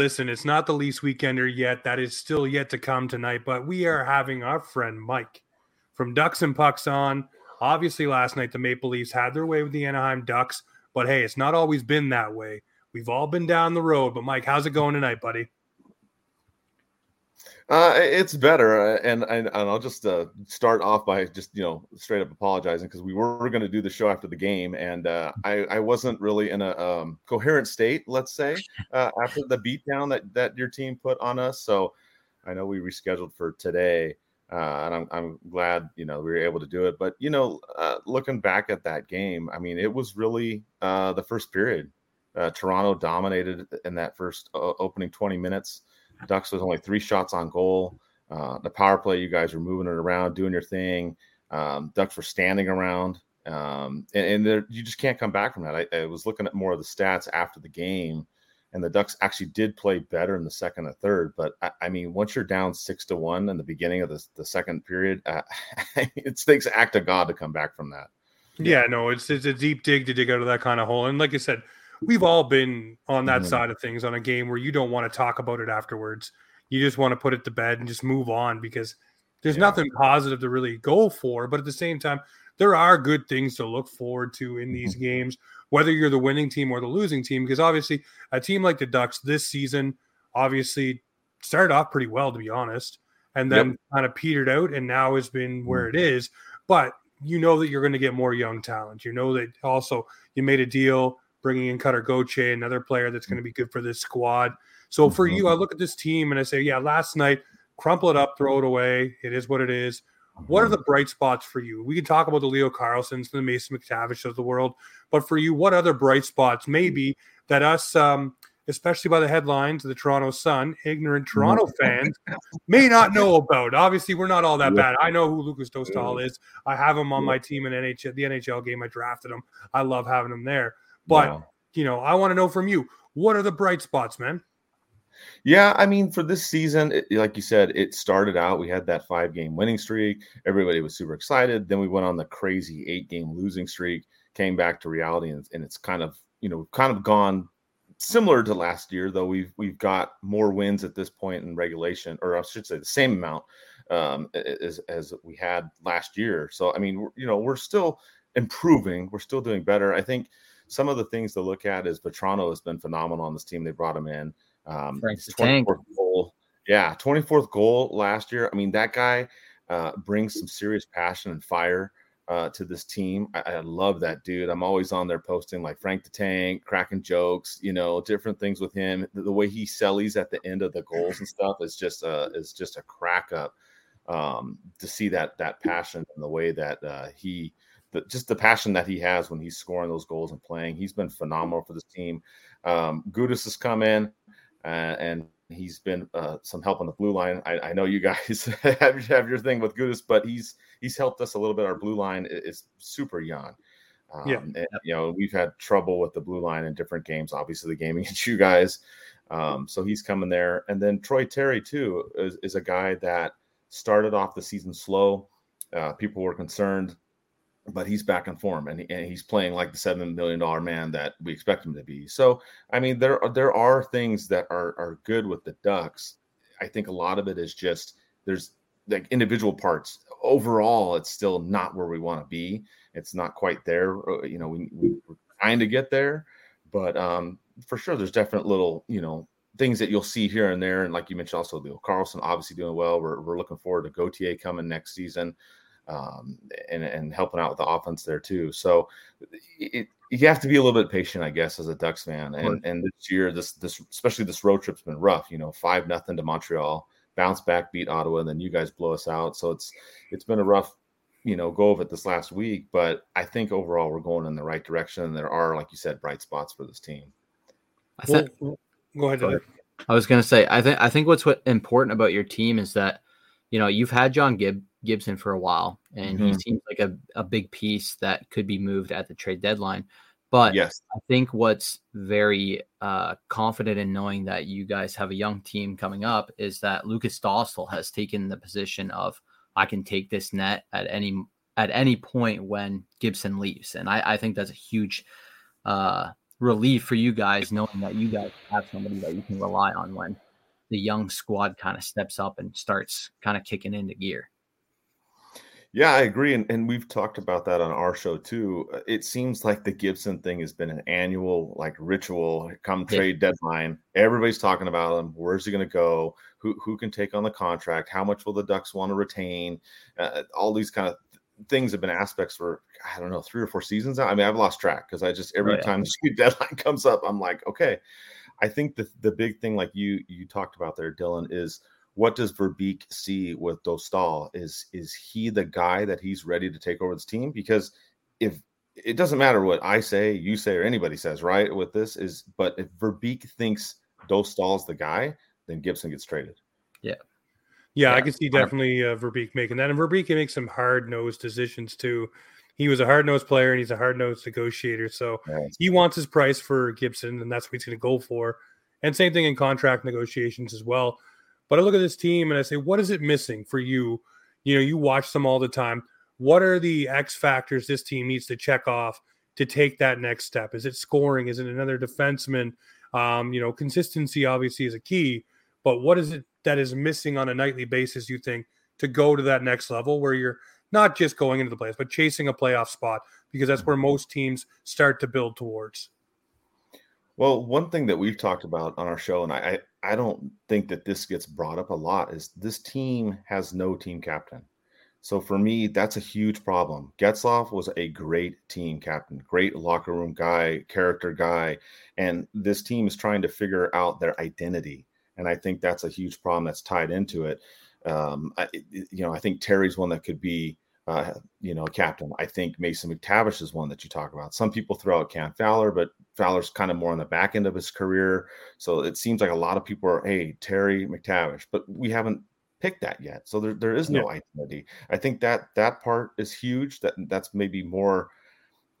Listen, it's not the Leafs Weekender yet. That is still yet to come tonight, but we are having our friend Mike from Ducks and Pucks on. Obviously, last night the Maple Leafs had their way with the Anaheim Ducks, but hey, it's not always been that way. We've all been down the road, but Mike, how's it going tonight, buddy? Uh, it's better, uh, and and, and I'll just uh, start off by just you know straight up apologizing because we were going to do the show after the game, and uh, I I wasn't really in a um, coherent state, let's say, uh, after the beatdown that that your team put on us. So I know we rescheduled for today, uh, and I'm I'm glad you know we were able to do it. But you know, looking back at that game, I mean, it was really the first period. Toronto dominated in that first opening 20 minutes. Ducks was only three shots on goal. Uh, the power play, you guys were moving it around, doing your thing. Um, Ducks were standing around, um, and, and you just can't come back from that. I, I, was looking at more of the stats after the game, and the Ducks actually did play better in the second and third. But I, I mean, once you're down six to one in the beginning of the, the second period, uh, it takes act of God to come back from that. Yeah, no, it's it's a deep dig to dig out of that kind of hole. And like I said, we've all been on that mm-hmm. side of things on a game where you don't want to talk about it afterwards. You just want to put it to bed and just move on because there's yeah. nothing positive to really go for. But at the same time, there are good things to look forward to in these mm-hmm. games, whether you're the winning team or the losing team. Because obviously, a team like the Ducks this season obviously started off pretty well, to be honest, and then yep. kind of petered out and now has been where it mm-hmm. is. But you know that you're going to get more young talent. You know that also you made a deal bringing in Cutter Gauthier, another player that's going to mm. be good for this squad. So for you, I mm-hmm. look at this team and I say, yeah, last night, crumple it up, throw it away. It is what it is. What are mm-hmm. the bright spots for you? We can talk about the Leo Carlssons, the Mason McTavish of the world, but for you, what other bright spots mm. maybe that us, um, especially by the headlines of the Toronto Sun, ignorant Toronto mm-hmm. fans may not know about? Obviously, we're not all that bad. I know who Lukas Dostal is. I have him on my team in NHL, the NHL game. I drafted him. I love having him there. But wow. you know, I want to know from you what are the bright spots, man? Yeah, I mean, for this season, it, like you said, it started out. We had that five game winning streak. Everybody was super excited. Then we went on the crazy eight game losing streak. Came back to reality, and, and it's kind of you know kind of gone similar to last year, though we've we've got more wins at this point in regulation, or I should say the same amount um, as as we had last year. So I mean, you know, we're still improving. We're still doing better. I think some of the things to look at is Vatrano has been phenomenal on this team. They brought him in. Um, Frank's 24th goal. Yeah, 24th goal last year. I mean, that guy uh, brings some serious passion and fire uh, to this team. I, I, love that dude. I'm always on there posting like Frank the Tank, cracking jokes, you know, different things with him. The, the way he sellies at the end of the goals and stuff is just a is just a crack up. Um, to see that that passion and the way that uh, he the, just the passion that he has when he's scoring those goals and playing. He's been phenomenal for this team. Um, Gudas has come in uh, and he's been uh, some help on the blue line. I, I know you guys have, have, your thing with Gudas, but he's he's helped us a little bit. Our blue line is super young. Um, yeah, and, you know we've had trouble with the blue line in different games. Obviously, the game against you guys. Um, so he's coming there, and then Troy Terry too is, is a guy that started off the season slow Uh, people were concerned, but he's back in form and, and he's playing like the seven million dollar man that we expect him to be. So, I mean, there are, there are things that are are good with the Ducks. I think a lot of it is just there's like individual parts. Overall, it's still not where we want to be. It's not quite there. Uh, you know, we, we we're trying to get there, but um, for sure, there's definite little you know things that you'll see here and there. And like you mentioned, also Leo Carlsson obviously doing well. We're, we're looking forward to Gauthier coming next season um, and, and helping out with the offense there too. So it, you have to be a little bit patient, I guess, as a Ducks fan. And and this year, this this especially this road trip's been rough. You know, five nothing to Montreal, bounce back, beat Ottawa, and then you guys blow us out. So it's it's been a rough, you know, go of it this last week. But I think overall we're going in the right direction. And there are, like you said, bright spots for this team. I think. Well, go ahead. Go ahead. I was going to say, I think I think what's what important about your team is that, you know, you've had John Gibb Gibson for a while, and mm-hmm. he seems like a, a big piece that could be moved at the trade deadline. But yes, I think what's very uh, confident in knowing that you guys have a young team coming up is that Lukas Dostal has taken the position of I can take this net at any at any point when Gibson leaves, and I, I think that's a huge uh, relief for you guys knowing that you guys have somebody that you can rely on when the young squad kind of steps up and starts kind of kicking into gear. Yeah, I agree. And, and we've talked about that on our show too. Uh, it seems like the Gibson thing has been an annual like ritual come trade yeah. deadline. Everybody's talking about him. Where's he going to go? Who, who can take on the contract? How much will the Ducks want to retain? Uh, all these kind of things have been aspects for, I don't know, three or four seasons now. I mean, I've lost track because I just, every oh, yeah. time the deadline comes up, I'm like, okay. I think the, the big thing, like you, you talked about there, Dylan, is – what does Verbeek see with Dostal? Is is he the guy that he's ready to take over this team? Because if it doesn't matter what I say, you say, or anybody says, right? With this is, but if Verbeek thinks Dostal's the guy, then Gibson gets traded. Yeah. Yeah, yeah. I can see definitely uh, Verbeek making that, and Verbeek can make some hard nosed decisions too. He was a hard nosed player, and he's a hard nosed negotiator. So he wants his price for Gibson, and that's what he's going to go for. And same thing in contract negotiations as well. But I look at this team and I say, what is it missing for you? You know, you watch them all the time. What are the X factors this team needs to check off to take that next step? Is it scoring? Is it another defenseman? Um, you know, consistency obviously is a key, but what is it that is missing on a nightly basis, you think, to go to that next level where you're not just going into the playoffs, but chasing a playoff spot because that's where most teams start to build towards? Well, one thing that we've talked about on our show, and I, I don't think that this gets brought up a lot, is this team has no team captain. So for me, that's a huge problem. Getzlaf was a great team captain, great locker room guy, character guy, and this team is trying to figure out their identity. And I think that's a huge problem that's tied into it. Um, I, you know, I think Terry's one that could be uh, you know, captain. I think Mason McTavish is one that you talk about. Some people throw out Cam Fowler, but Fowler's kind of more on the back end of his career. So it seems like a lot of people are, hey, Terry McTavish, but we haven't picked that yet. So there, there is no yeah. identity. I think that that part is huge. That that's maybe more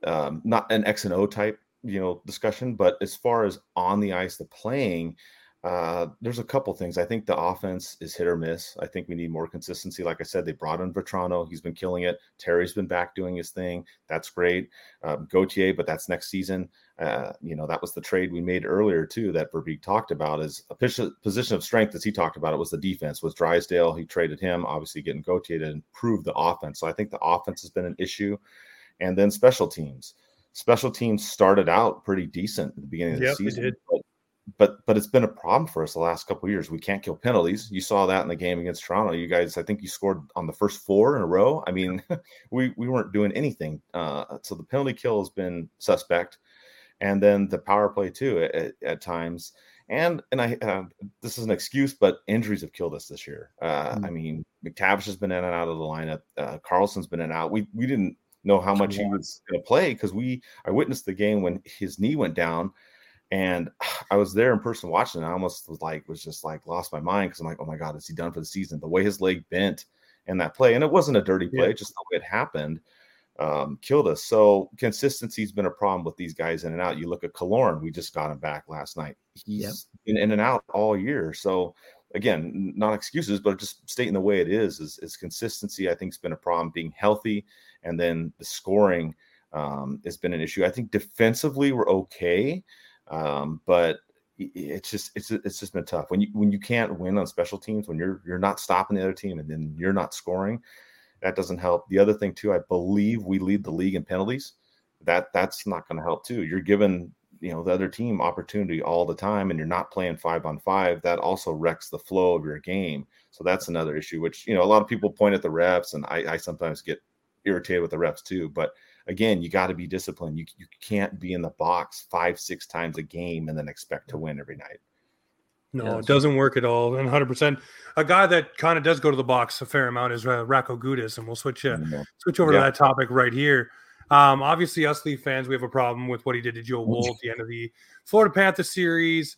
um, not an X and O type, you know, discussion, but as far as on the ice, the playing, uh, there's a couple things. I think the offense is hit or miss. I think we need more consistency. Like I said, they brought in Vatrano. He's been killing it. Terry's been back doing his thing. That's great. Um, Gauthier, but that's next season. Uh, you know, that was the trade we made earlier too that Verbeek talked about is a position of strength as he talked about it was the defense was Drysdale. He traded him, obviously getting Gauthier to improve the offense. So I think the offense has been an issue. And then special teams. Special teams started out pretty decent at the beginning of the yep, season, but but it's been a problem for us the last couple years. We can't kill penalties. You saw that in the game against Toronto. You guys, I think you scored on the first four in a row. I mean, we we weren't doing anything. Uh, so the penalty kill has been suspect, and then the power play too at, at times. And and I uh, this is an excuse, but injuries have killed us this year. Uh, mm I mean, McTavish has been in and out of the lineup. Uh, Carlsson's been in and out. We we didn't know how much he was going to play because we I witnessed the game when his knee went down and I was there in person watching. And I almost was like, was just like lost my mind because I'm like, oh my God, is he done for the season? The way his leg bent in that play, and it wasn't a dirty play, yeah. just the way it happened, um, killed us. So consistency's been a problem with these guys in and out. You look at Killorn, we just got him back last night. He's yep. been in and out all year. So again, not excuses, but just stating the way it is, is, is consistency. I think has been a problem. Being healthy, and then the scoring um, has been an issue. I think defensively we're okay, um, but it's just it's it's just been tough. When you when you can't win on special teams when you're you're not stopping the other team and then you're not scoring that doesn't help. The other thing too i believe we lead the league in penalties. That that's not going to help too. You're giving you know the other team opportunity all the time and you're not playing five on five that also wrecks the flow of your game. So that's another issue which you know a lot of people point at the refs and i, I sometimes get irritated with the refs too but again you got to be disciplined you, you can't be in the box five six times a game and then expect to win every night no, yeah, it doesn't work at all. And 100%. A guy that kind of does go to the box a fair amount is uh, Radko Gudas, and we'll switch uh, mm-hmm. switch over yeah. to that topic right here. Um, obviously, us Leaf fans, we have a problem with what he did to Joe Woll at the end of the Florida Panther series.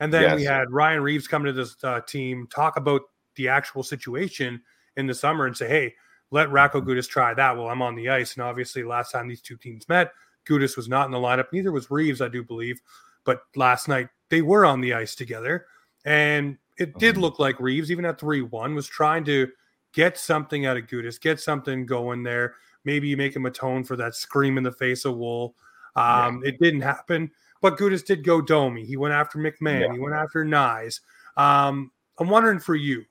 And then yes. we had Ryan Reaves come to this uh, team, talk about the actual situation in the summer and say, hey, let Radko Gudas try that while I'm on the ice. And obviously, last time these two teams met, Gudas was not in the lineup. Neither was Reaves, I do believe. But last night, they were on the ice together. And it did look like Reaves, even at 3 1, was trying to get something out of Gudas, get something going there. Maybe you make him atone for that scream in the face of Woll. Um, yeah. It didn't happen, but Gudas did go Domi. He went after McMann. Yeah. He went after Knies. Um, I'm wondering for you,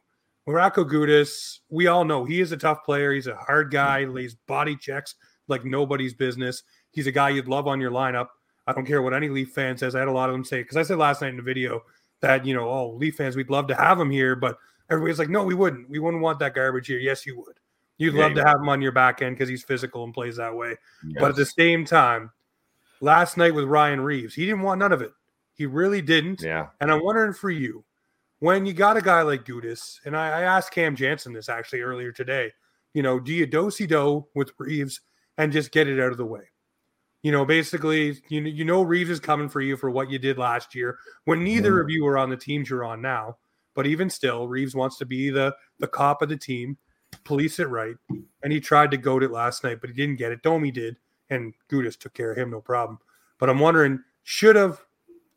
Morocco Gudas, we all know he is a tough player. He's a hard guy, lays body checks like nobody's business. He's a guy you'd love on your lineup. I don't care what any Leaf fan says. I had a lot of them say, because I said last night in the video that, you know, oh, Leaf fans, we'd love to have him here, but everybody's like, no, we wouldn't. We wouldn't want that garbage here. Yes, you would. You'd yeah, love to have him on your back end because he's physical and plays that way. Yes. But at the same time, last night with Ryan Reaves, he didn't want none of it. He really didn't. Yeah. And I'm wondering for you, when you got a guy like Gudas, and I, I asked Cam Janssen this actually earlier today, you know, do you dosey do with Reaves and just get it out of the way? You know, basically, you know, you know Reaves is coming for you for what you did last year when neither mm. of you were on the teams you're on now. But even still, Reaves wants to be the the cop of the team police it right. And he tried to goad it last night, but he didn't get it. Domi did, and Gudas took care of him, no problem. But I'm wondering, should have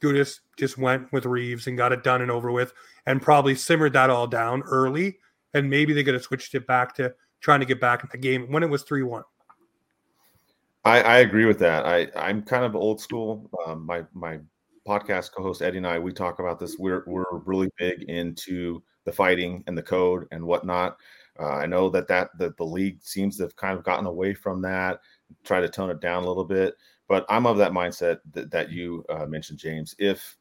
Gudas just went with Reaves and got it done and over with, and probably simmered that all down early, and maybe they could have switched it back to trying to get back in the game when it was three one. I, I, agree with that. I I'm kind of old school. Um, my my podcast co-host Eddie and I we talk about this. We're we're really big into the fighting and the code and whatnot. Uh, I know that that that the league seems to have kind of gotten away from that, try to tone it down a little bit. But I'm of that mindset that, that you uh, mentioned, James. If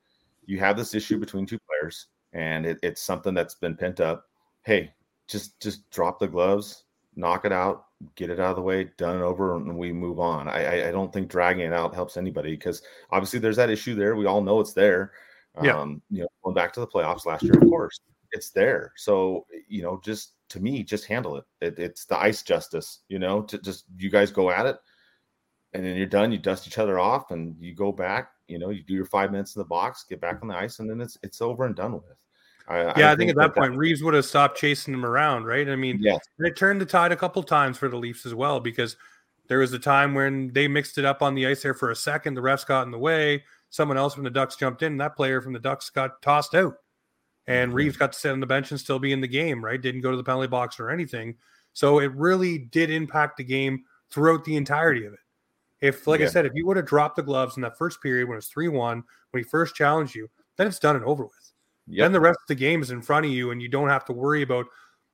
you have this issue between two players and it, it's something that's been pent up, hey, just just drop the gloves, knock it out, get it out of the way, done it over, and we move on. I I don't think dragging it out helps anybody because obviously there's that issue there. We all know it's there. Yeah. Um, you know, going back to the playoffs last year, of course, it's there. So you know, just to me, just handle it. it. It's the ice justice, you know, to just you guys go at it and then you're done. You dust each other off and you go back, you know, you do your five minutes in the box, get back on the ice, and then it's it's over and done with. I, yeah, I, I think, think, at that, that point, that, Reaves would have stopped chasing him around, right? I mean, yes. it turned the tide a couple times for the Leafs as well because there was a time when they mixed it up on the ice there for a second. The refs got in the way. Someone else from the Ducks jumped in, and that player from the Ducks got tossed out and mm-hmm. Reaves got to sit on the bench and still be in the game, right? Didn't go to the penalty box or anything. So it really did impact the game throughout the entirety of it. If, like yeah. I said, if you would have dropped the gloves in that first period when it's 3 1, when he first challenged you, then it's done and over with. Yep. Then the rest of the game is in front of you, and you don't have to worry about,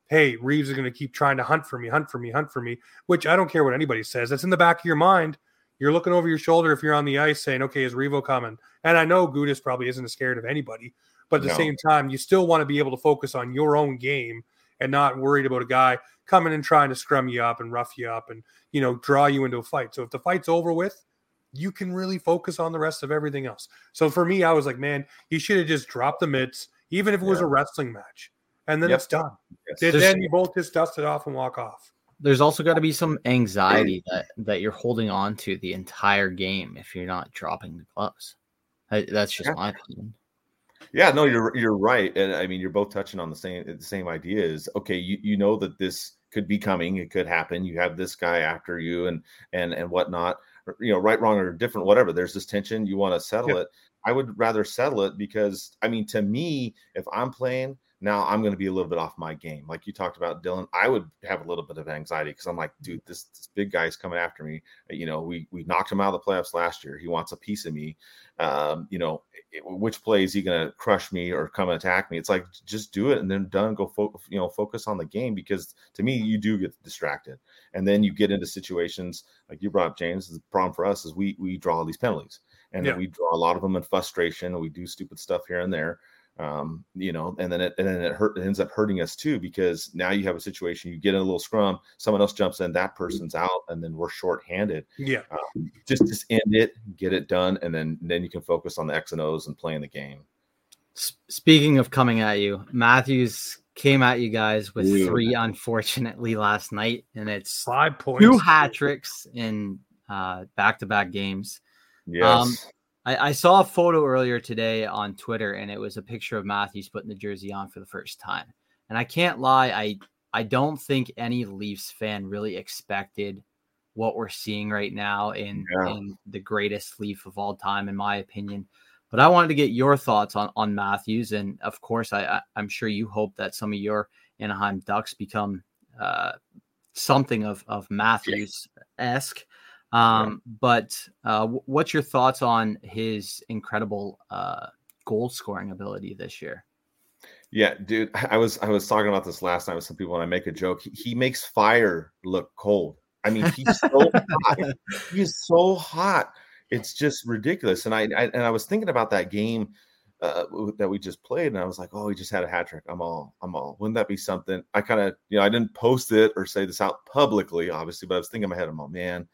hey, Reaves is going to keep trying to hunt for me, hunt for me, hunt for me, which I don't care what anybody says. That's in the back of your mind. You're looking over your shoulder if you're on the ice saying, okay, is Revo coming? And I know Gudas probably isn't as scared of anybody, but at the no. same time, you still want to be able to focus on your own game and not worried about a guy coming and trying to scrum you up and rough you up and you know draw you into a fight. So if the fight's over with, you can really focus on the rest of everything else. So for me, I was like, man, you should have just dropped the mitts, even if it was yeah. a wrestling match, and then yep. it's done. Yes. Then you both just dust it off and walk off. There's also got to be some anxiety that that you're holding on to the entire game if you're not dropping the gloves. that's just yeah. my opinion. Yeah, no, you're you're right, and I mean you're both touching on the same the same idea. Is okay, you you know that this could be coming, it could happen. You have this guy after you, and and and whatnot. You know, right, wrong, or different, whatever. There's this tension. You want to settle it. I would rather settle it because I mean, to me, if I'm playing, now I'm going to be a little bit off my game. Like you talked about, Dylan, I would have a little bit of anxiety because I'm like, dude, this, this big guy's coming after me. You know, we we knocked him out of the playoffs last year. He wants a piece of me. Um, you know, which play is he going to crush me or come and attack me? It's like just do it and then done. Go fo- you know focus on the game because to me you do get distracted and then you get into situations like you brought up James. The problem for us is we we draw all these penalties and yeah. we draw a lot of them in frustration. We do stupid stuff here and there um, you know, and then it and then it hurt it ends up hurting us too because now you have a situation you get in a little scrum, someone else jumps in, that person's out, and then we're short-handed. Yeah, um, just just end it, get it done, and then then you can focus on the X and O's and playing the game. Speaking of coming at you, Matthews came at you guys with Ooh. three, unfortunately, last night, and it's five points, two hat tricks in uh, back-to-back games. Yes. Um, I, I, saw a photo earlier today on Twitter, and it was a picture of Matthews putting the jersey on for the first time. And I can't lie, I I don't think any Leafs fan really expected what we're seeing right now in, yeah. in the greatest Leaf of all time, in my opinion. But I wanted to get your thoughts on on Matthews, and of course, I, I am sure you hope that some of your Anaheim Ducks become uh, something of of Matthews esque. Um, but uh, what's your thoughts on his incredible uh, goal scoring ability this year? Yeah, dude, I was I was talking about this last night with some people, and I make a joke. He, he makes fire look cold. I mean, he's so hot. He's so hot. It's just ridiculous. And I, I, and I was thinking about that game uh, that we just played, and I was like, oh, he just had a hat trick. I'm all, I'm all. Wouldn't that be something? I kind of, you know, I didn't post it or say this out publicly, obviously, but I was thinking in my head, I'm all, man,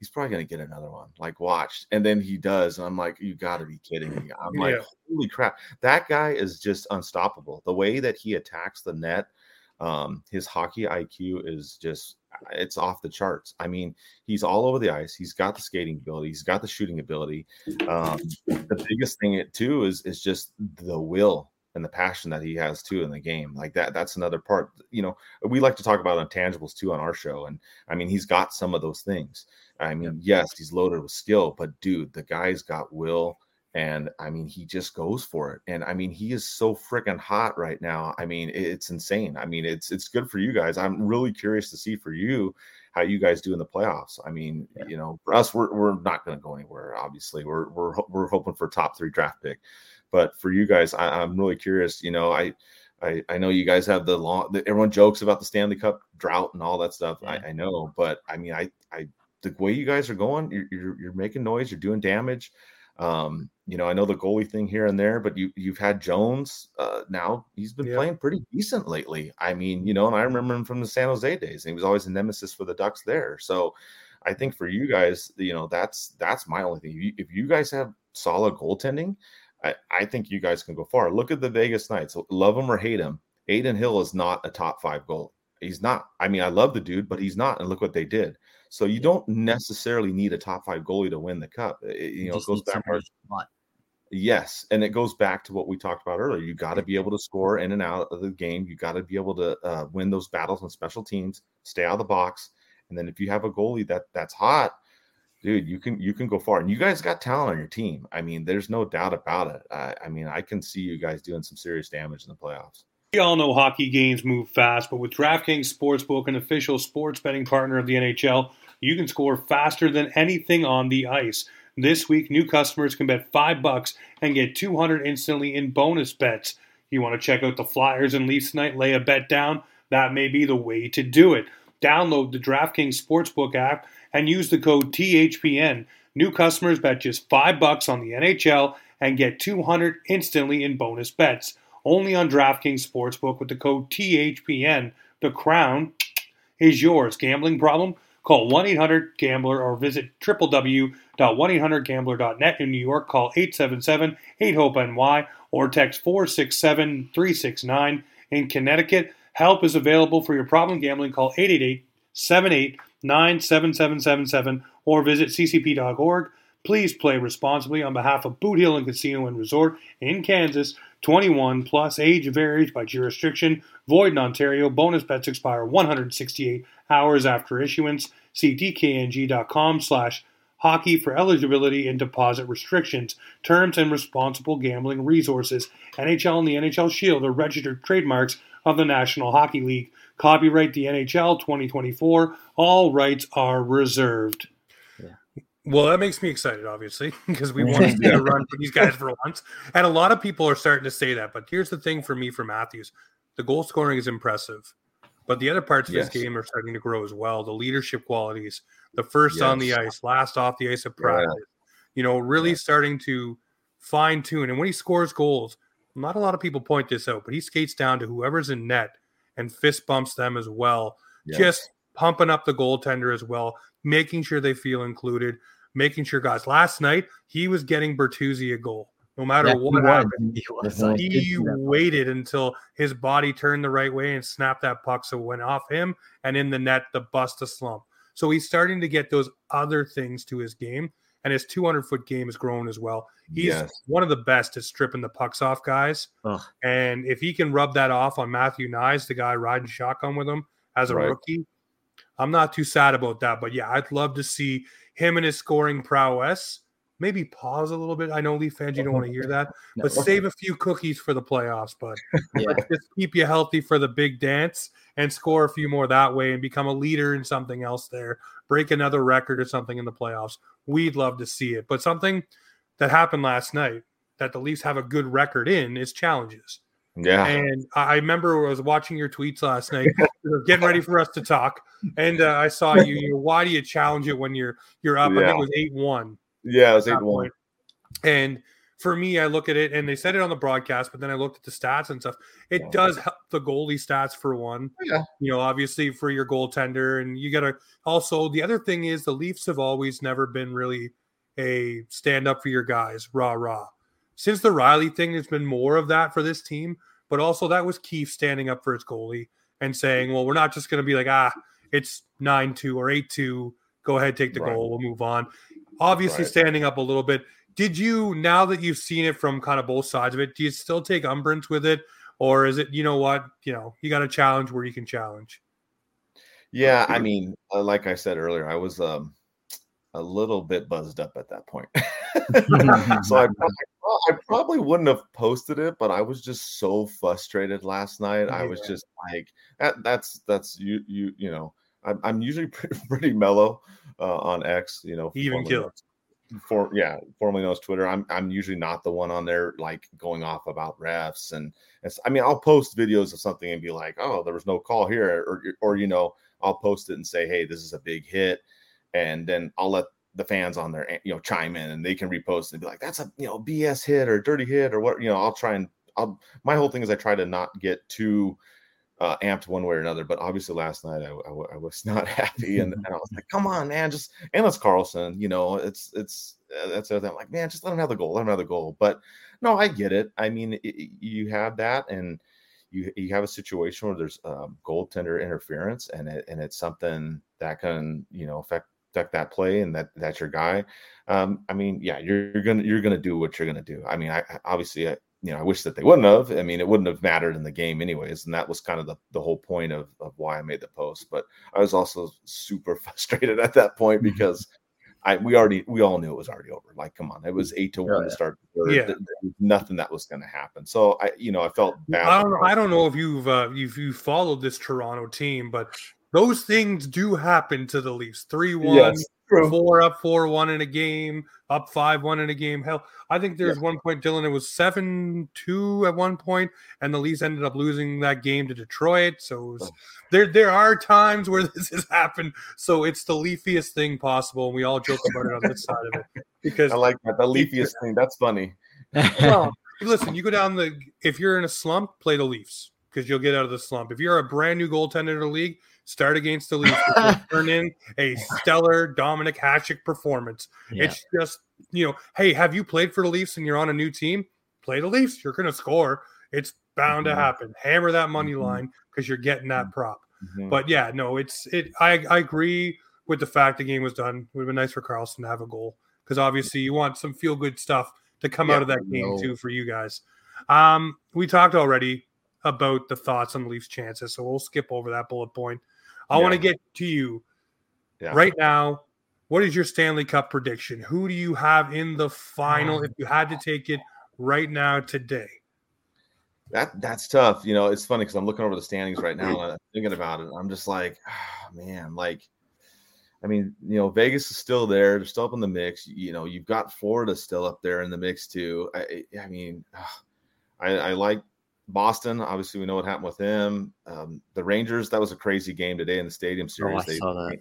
he's probably going to get another one. Like, watch. And then he does. And I'm like, you got to be kidding me. I'm yeah. like, holy crap. That guy is just unstoppable. The way that he attacks the net, um, his hockey IQ is just, it's off the charts. I mean, he's all over the ice. He's got the skating ability. He's got the shooting ability. Um, the biggest thing, it too, is, is just the will and the passion that he has too in the game like that that's another part you know we like to talk about intangibles too on our show and i mean he's got some of those things i mean yes he's loaded with skill but dude the guy's got will and i mean he just goes for it and i mean he is so freaking hot right now i mean it's insane i mean it's it's good for you guys i'm really curious to see for you how you guys do in the playoffs i mean yeah. you know for us we're, we're not going to go anywhere obviously we're, we're we're hoping for top three draft pick but for you guys, I, am really curious. You know, I, I, I know you guys have the long. The, everyone jokes about the Stanley Cup drought and all that stuff. Yeah. I, I, know, but I mean, I, I, the way you guys are going, you're, you're, you're making noise. You're doing damage. Um, you know, I know the goalie thing here and there, but you you've had Jones. Uh, now he's been yeah. playing pretty decent lately. I mean, you know, and I remember him from the San Jose days. And he was always a nemesis for the Ducks there. So, I think for you guys, you know, that's that's my only thing. If you, if you guys have solid goaltending, I, I think you guys can go far. Look at the Vegas Knights. Love him or hate him. Adin Hill is not a top five goal. He's not. I mean, I love the dude, but he's not. And look what they did. So you don't necessarily need a top five goalie to win the cup. It, you know, it goes back. Yes, and it goes back to what we talked about earlier. You got to be able to score in and out of the game. You got to be able to uh, win those battles on special teams. Stay out of the box, and then if you have a goalie that that's hot, dude, you can you can go far, and you guys got talent on your team. I mean, there's no doubt about it. I, I mean, I can see you guys doing some serious damage in the playoffs. We all know hockey games move fast, but with DraftKings Sportsbook, an official sports betting partner of the NHL, you can score faster than anything on the ice. This week, new customers can bet five bucks and get 200 instantly in bonus bets. You want to check out the Flyers and Leafs tonight? Lay a bet down. That may be the way to do it. Download the DraftKings Sportsbook app and use the code THPN. New customers bet just 5 bucks on the NHL and get 200 instantly in bonus bets. Only on DraftKings Sportsbook with the code THPN. The crown is yours. Gambling problem? Call 1-800-GAMBLER or visit www.1800gambler.net in New York. Call 877-8-HOPE-NY or text 467-369. In Connecticut, help is available for your problem gambling. Call 888 78 97777 or visit ccp.org. Please play responsibly on behalf of Boot Hill and Casino and Resort in Kansas. 21 plus age varies by jurisdiction. Void in Ontario. Bonus bets expire 168 hours after issuance. See dkng.com slash hockey for eligibility and deposit restrictions, terms, and responsible gambling resources. NHL and the NHL Shield are registered trademarks of the National Hockey League. Copyright the NHL 2024. All rights are reserved. Well, that makes me excited, obviously, because we want to see a run for these guys for once. And a lot of people are starting to say that. But here's the thing for me for Matthews the goal scoring is impressive, but the other parts of yes. this game are starting to grow as well. The leadership qualities, the first yes. on the ice, last off the ice of practice, you know, really starting to fine tune. And when he scores goals, not a lot of people point this out, but he skates down to whoever's in net and fist bumps them as well. Yes. Just pumping up the goaltender as well, making sure they feel included, making sure guys. Last night, he was getting Bertuzzi a goal. No matter yeah, what happened, he, was, he waited until his body turned the right way and snapped that puck so it went off him and in the net, the bust a slump. So he's starting to get those other things to his game, and his 200 foot game has grown as well. He's yes. one of the best at stripping the pucks off guys. Ugh. And if he can rub that off on Matthew Knies, the guy riding shotgun with him as a right. rookie, I'm not too sad about that. But yeah, I'd love to see him and his scoring prowess. Maybe pause a little bit. I know Leaf fans, you don't want to hear that, but save a few cookies for the playoffs. But yeah. just keep you healthy for the big dance and score a few more that way and become a leader in something else there. Break another record or something in the playoffs. We'd love to see it. But something that happened last night that the Leafs have a good record in is challenges. Yeah. And I remember I was watching your tweets last night, getting ready for us to talk, and uh, I saw you. You why do you challenge it when you're you're up? Yeah. I think it was eight one. Yeah, it was eight one. And for me, I look at it, and they said it on the broadcast, but then I looked at the stats and stuff. It yeah. does help the goalie stats for one. Yeah. You know, obviously for your goaltender, and you got to also the other thing is the Leafs have always never been really a stand up for your guys, rah rah since the Rielly thing, there's been more of that for this team. But also that was Keefe standing up for his goalie and saying, "Well, we're not just going to be like ah, it's nine two or eight two. Go ahead, take the right. goal. We'll move on." Obviously, right. standing up a little bit. Did you now that you've seen it from kind of both sides of it? Do you still take umbrance with it, or is it you know what you know you got to challenge where you can challenge? Yeah, I mean, uh, like I said earlier, I was um, a little bit buzzed up at that point. so I probably, I probably wouldn't have posted it, but I was just so frustrated last night. Yeah. I was just like, that, that's that's you you you know. I'm, I'm usually pretty, pretty mellow uh, on X. You know, even kill. For yeah, formerly known as Twitter. I'm I'm usually not the one on there like going off about refs and it's, I mean I'll post videos of something and be like, oh, there was no call here, or or you know I'll post it and say, hey, this is a big hit and then I'll let the fans on there, you know, chime in and they can repost and be like, that's a you know BS hit or dirty hit or what, you know. I'll try and I'll my whole thing is I try to not get too uh, amped one way or another. But obviously last night I, I, I was not happy and, and, I was like, come on, man, just and it's carlsson you know, it's it's uh, that's. I'm like, man, just let him have the goal, let him have the goal. But no, I get it. I mean, it, you have that and you you have a situation where there's um, goaltender interference and it and it's something that can you know affect affect that play and that that's your guy. Um, I mean, yeah, you're, you're, gonna you're gonna do what you're gonna do. I mean, I, obviously, I, you know, I wish that they wouldn't have. I mean, it wouldn't have mattered in the game anyways, and that was kind of the, the whole point of, of why I made the post. But I was also super frustrated at that point mm-hmm. because I we already we all knew it was already over. Like, come on, it was eight to one to start. Yeah, there, was nothing that was going to happen. So I, you know, I felt bad. I don't know. I don't know if you've uh, you've you followed this Toronto team, but those things do happen to the Leafs. Three one, yes. Four up, four one in a game, up five one in a game. Hell, I think there's yeah. one point, Dylan. It was seven two at one point, and the Leafs ended up losing that game to Detroit. So was, oh. there there are times where this has happened. So it's the leafiest thing possible, and we all joke about it on this side of it because I like that the leafiest thing. That's funny. well, listen, you go down the if you're in a slump, play the Leafs because you'll get out of the slump. If you're a brand new goaltender in the league, start against the Leafs, turn in a stellar Dominik Hasek performance. Yeah. It's just, you know, hey, have you played for the Leafs and you're on a new team? Play the Leafs. You're going to score. It's bound mm-hmm. to happen. Hammer that money mm-hmm. line because you're getting that mm-hmm. prop. Mm-hmm. But yeah, no, it's it. I I agree with the fact the game was done. It would have been nice for Carlsson to have a goal because obviously you want some feel good stuff to come yeah, out of that game too for you guys. Um, we talked already about the thoughts on the Leafs' chances, so we'll skip over that bullet point. I yeah. want to get to you yeah. right now. what is your Stanley Cup prediction? Who do you have in the final um, if you had to take it right now today? That that's tough. You know, it's funny because I'm looking over the standings right now and I'm thinking about it. I'm just like, oh, man, like, I mean, you know, Vegas is still there. They're still up in the mix. You know, you've got Florida still up there in the mix too. I, I mean, ah, I, I like Boston. Obviously, we know what happened with them. Um, the Rangers. That was a crazy game today in the Stadium Series. Oh, they, saw that.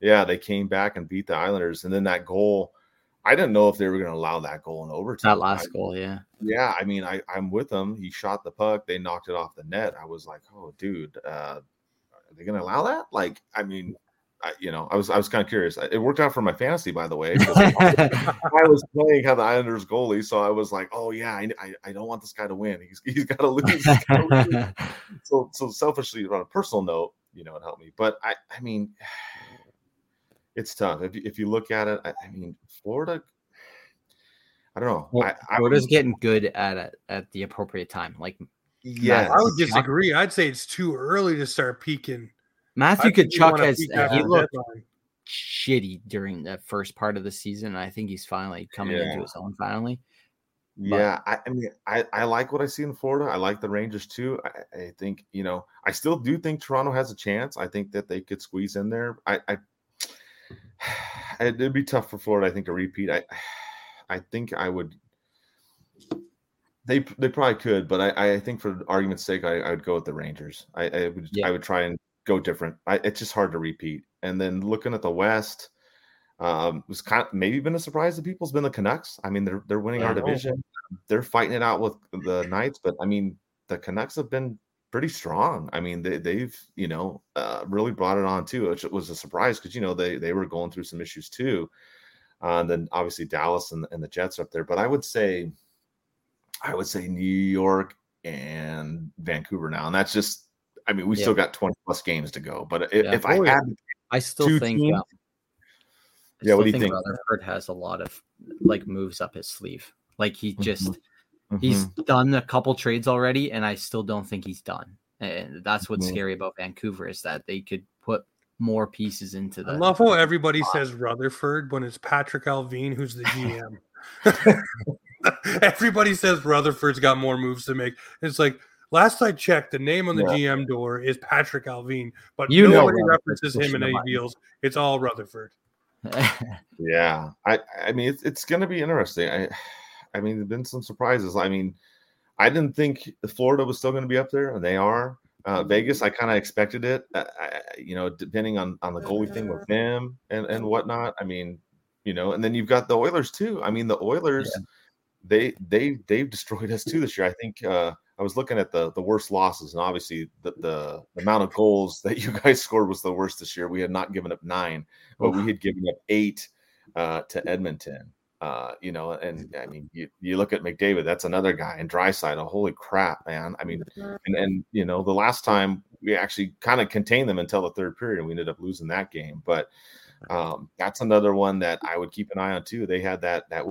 Yeah, they came back and beat the Islanders, and then that goal. I didn't know if they were going to allow that goal in overtime. That last I- goal, yeah. yeah, I mean, I, I'm with them. He shot the puck. They knocked it off the net. I was like, oh, dude, uh, are they going to allow that? Like, I mean, I, you know, I was I was kind of curious. It worked out for my fantasy, by the way. I was playing how the Islanders goalie, so I was like, oh yeah, I, I, I don't want this guy to win. He's he's got to lose. Lose. so so selfishly on a personal note, you know, it helped me. But I I mean, it's tough if you, if you look at it. I, I mean, Florida. I don't know. Well, I, I Florida's would- getting good at it at the appropriate time. Like yeah, I would disagree. I'd say it's too early to start peeking. Matthew I think you Tkachuk has he looked deadline. shitty during the first part of the season. I think he's finally coming Yeah. into his own finally. Yeah, I, I mean, I, I like what I see in Florida. I like the Rangers too. I, I think you know, I still do think Toronto has a chance. I think that they could squeeze in there. I, I it'd be tough for Florida. I think a repeat. I, I think I would. They they probably could, but I, I think for argument's sake, I, I would go with the Rangers. I, I would Yeah. I would try and go different. I, it's just hard to repeat. And then looking at the West, um, was kind of maybe been a surprise to people has been the Canucks. I mean, they're they're winning our division. They're fighting it out with the Knights, but I mean, the Canucks have been pretty strong. I mean, they they've you know uh, really brought it on too, which was a surprise because you know they they were going through some issues too. Uh, and then obviously Dallas and, and the Jets are up there, but I would say, I would say New York and Vancouver now, and that's just. I mean, we Yeah. still got 20 plus games to go, but if, Yeah. if I Oh, yeah. had I still Two think. teams? um, I Yeah, what do you think? Rutherford has a lot of like moves up his sleeve. Like he Mhm. just he's Mhm. done a couple trades already, and I still don't think he's done. And that's what's Mhm. scary about Vancouver is that they could put more pieces into the. I love how everybody says Rutherford when it's Patrik Allvin who's the GM. everybody says Rutherford's got more moves to make. It's like last I checked, the name on the Yeah. GM door is Patrik Allvin, but You know nobody Rutherford's references him in any deals. It's all Rutherford. Yeah, I I mean it's it's going to be interesting. I I mean there've been some surprises. I mean, I didn't think Florida was still going to be up there, and they are. Uh, Vegas, I kind of expected it. Uh, I, you know, depending on on the goalie thing with them and and whatnot. I mean, you know, and then you've got the Oilers too. I mean, the Oilers, they they they've destroyed us too this year. I think uh, I was looking at the the worst losses, and obviously the, the amount of goals that you guys scored was the worst this year. We had not given up nine, but we had given up eight uh, to Edmonton. Uh, you know, and I mean, you, you look at McDavid, that's another guy, and Draisaitl. Holy crap, man! I mean, and and you know, the last time we actually kind of contained them until the third period, and we ended up losing that game. But um, that's another one that I would keep an eye on too. They had that that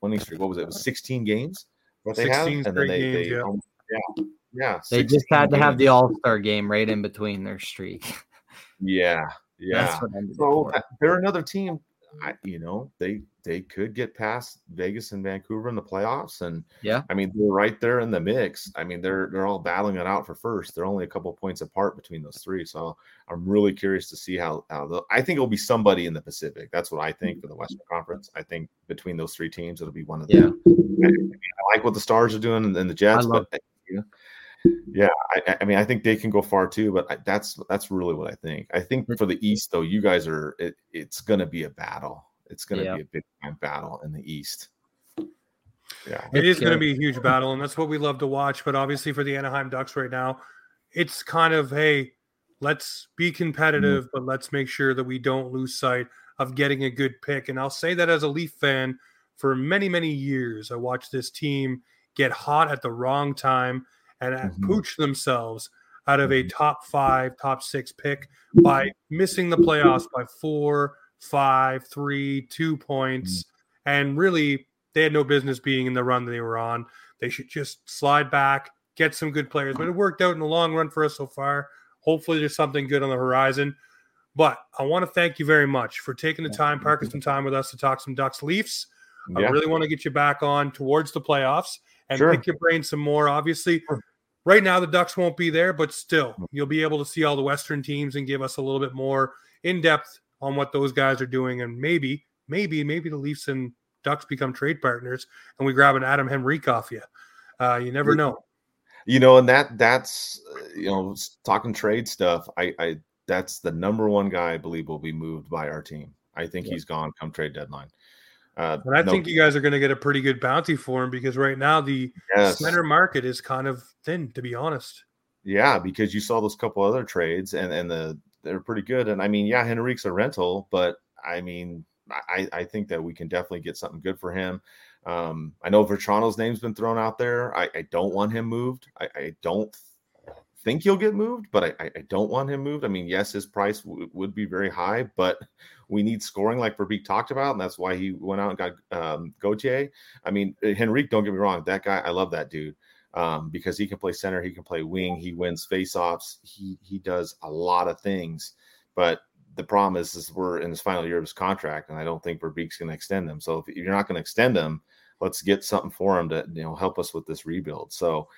winning streak. What was it? It was 16 games. What they have, 16 and then they, games, they yeah. um, yeah, yeah. they just 16 had to have the All Star game right in between their streak. yeah, yeah. So uh, they're another team. I, you know, they they could get past Vegas and Vancouver in the playoffs, and Yeah. I mean they're right there in the mix. I mean they're they're all battling it out for first. They're only a couple points apart between those three. So I'm really curious to see how how the, I think it'll be somebody in the Pacific. That's what I think for the Western Conference. I think between those three teams, it'll be one of Yeah. them. I, I like what the Stars are doing and, and the Jets, love but you yeah, I, I mean, I think they can go far too, but I, that's that's really what I think. I think mm-hmm. for the East, though, you guys are it, it's going to be a battle. It's going to Yeah. be a big time battle in the East. Yeah, It is going to be a huge battle, and that's what we love to watch. But obviously, for the Anaheim Ducks right now, it's kind of hey, let's be mm-hmm. competitive, but let's make sure that we don't lose sight of getting a good pick. And I'll say that as a Leaf fan for many, many years, I watched this team get hot at the wrong time and uh, Mhm. pooch themselves out of a Mhm. top five, top six pick by missing the playoffs by four, five, three, two points. And really, they had no business being in the run that they were on. They should just slide back, get some good players. But it worked out in the long run for us so far. Hopefully, there's something good on the horizon. But I want to thank you very much for taking the time, parking some time with us to talk some Ducks Leafs. Yeah. I really want to get you back on towards the playoffs and Sure. pick your brain some more. Obviously, Sure. right now the Ducks won't be there, but still, Mm. you'll be able to see all the Western teams and give us a little bit more in depth on what those guys are doing. And maybe, maybe, maybe the Leafs and Ducks become trade partners and we grab an Adam Henrique off you. Uh, you never know. you know and that that's uh, you know talking trade stuff i i that's the number one guy i believe will be moved by our team i think he's gone come trade deadline uh And I no- think you guys are going to get a pretty good bounty for him because right now the yes. center market is kind of thin, to be honest. yeah because you saw those couple other trades and and the they're pretty good. And i mean yeah henrique's a rental but i mean i i think that we can definitely get something good for him. Um i know Vatrano's name's been thrown out there. I i don't want him moved. I i don't think he'll get moved, but I, I, don't want him moved. I mean, yes, his price w- would be very high, but we need scoring like Verbeek talked about, and that's why he went out and got um, Gauthier. I mean, uh, Henrique, don't get me wrong, that guy, I love that dude um, because he can play center, he can play wing, he wins faceoffs, he he does a lot of things. But the problem is, is we're in his final year of his contract, and I don't think Verbeek's going to extend him. So if you're not going to extend him, let's get something for him to you know help us with this rebuild. So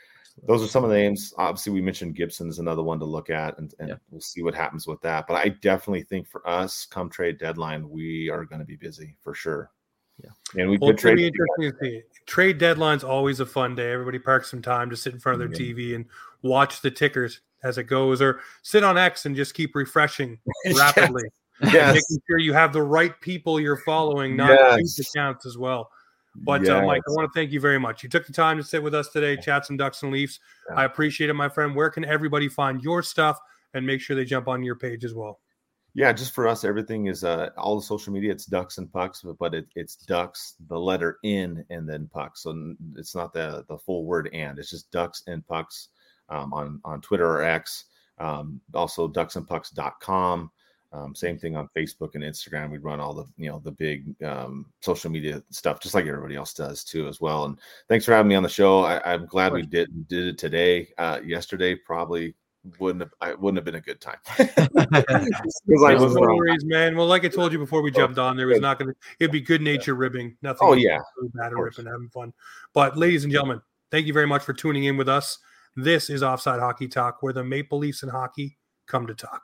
those are some of the names. Obviously, we mentioned Gibson is another one to look at, and, and Yeah. we'll see what happens with that. But I definitely think for us, come trade deadline, we are going to be busy for sure. Yeah. and we Well, could it's going to trade. be interesting to see. Trade deadline's always a fun day. Everybody parks some time to sit in front of their mm-hmm. Yeah. TV and watch the tickers as it goes, or sit on X and just keep refreshing rapidly, Yes. making sure you have the right people you're following, not Yes. accounts as well. But uh, Mike, I want to thank you very much. You took the time to sit with us today, chat some Ducks and Leafs. Yeah. I appreciate it, my friend. Where can everybody find your stuff and make sure they jump on your page as well? Yeah, just for us, everything is uh all the social media. It's ducks and pucks, but, but it, it's ducks, the letter N, and then pucks. So it's not the the full word and. It's just ducks and pucks um, on on Twitter or X. Um, also, ducksandpucks.com. Um, same thing on Facebook and Instagram. We run all the you know the big um, social media stuff, just like everybody else does too, as well. And thanks for having me on the show. I, I'm glad we did did it today. Uh, yesterday probably wouldn't have I wouldn't have been a good time No worries, man. Well, like I told you before we jumped on, there was not going to. It'd be good nature ribbing. Nothing. Oh, yeah, really bad ripping, having fun. But, ladies and gentlemen, thank you very much for tuning in with us. This is Offside Hockey Talk, where the Maple Leafs and hockey come to talk.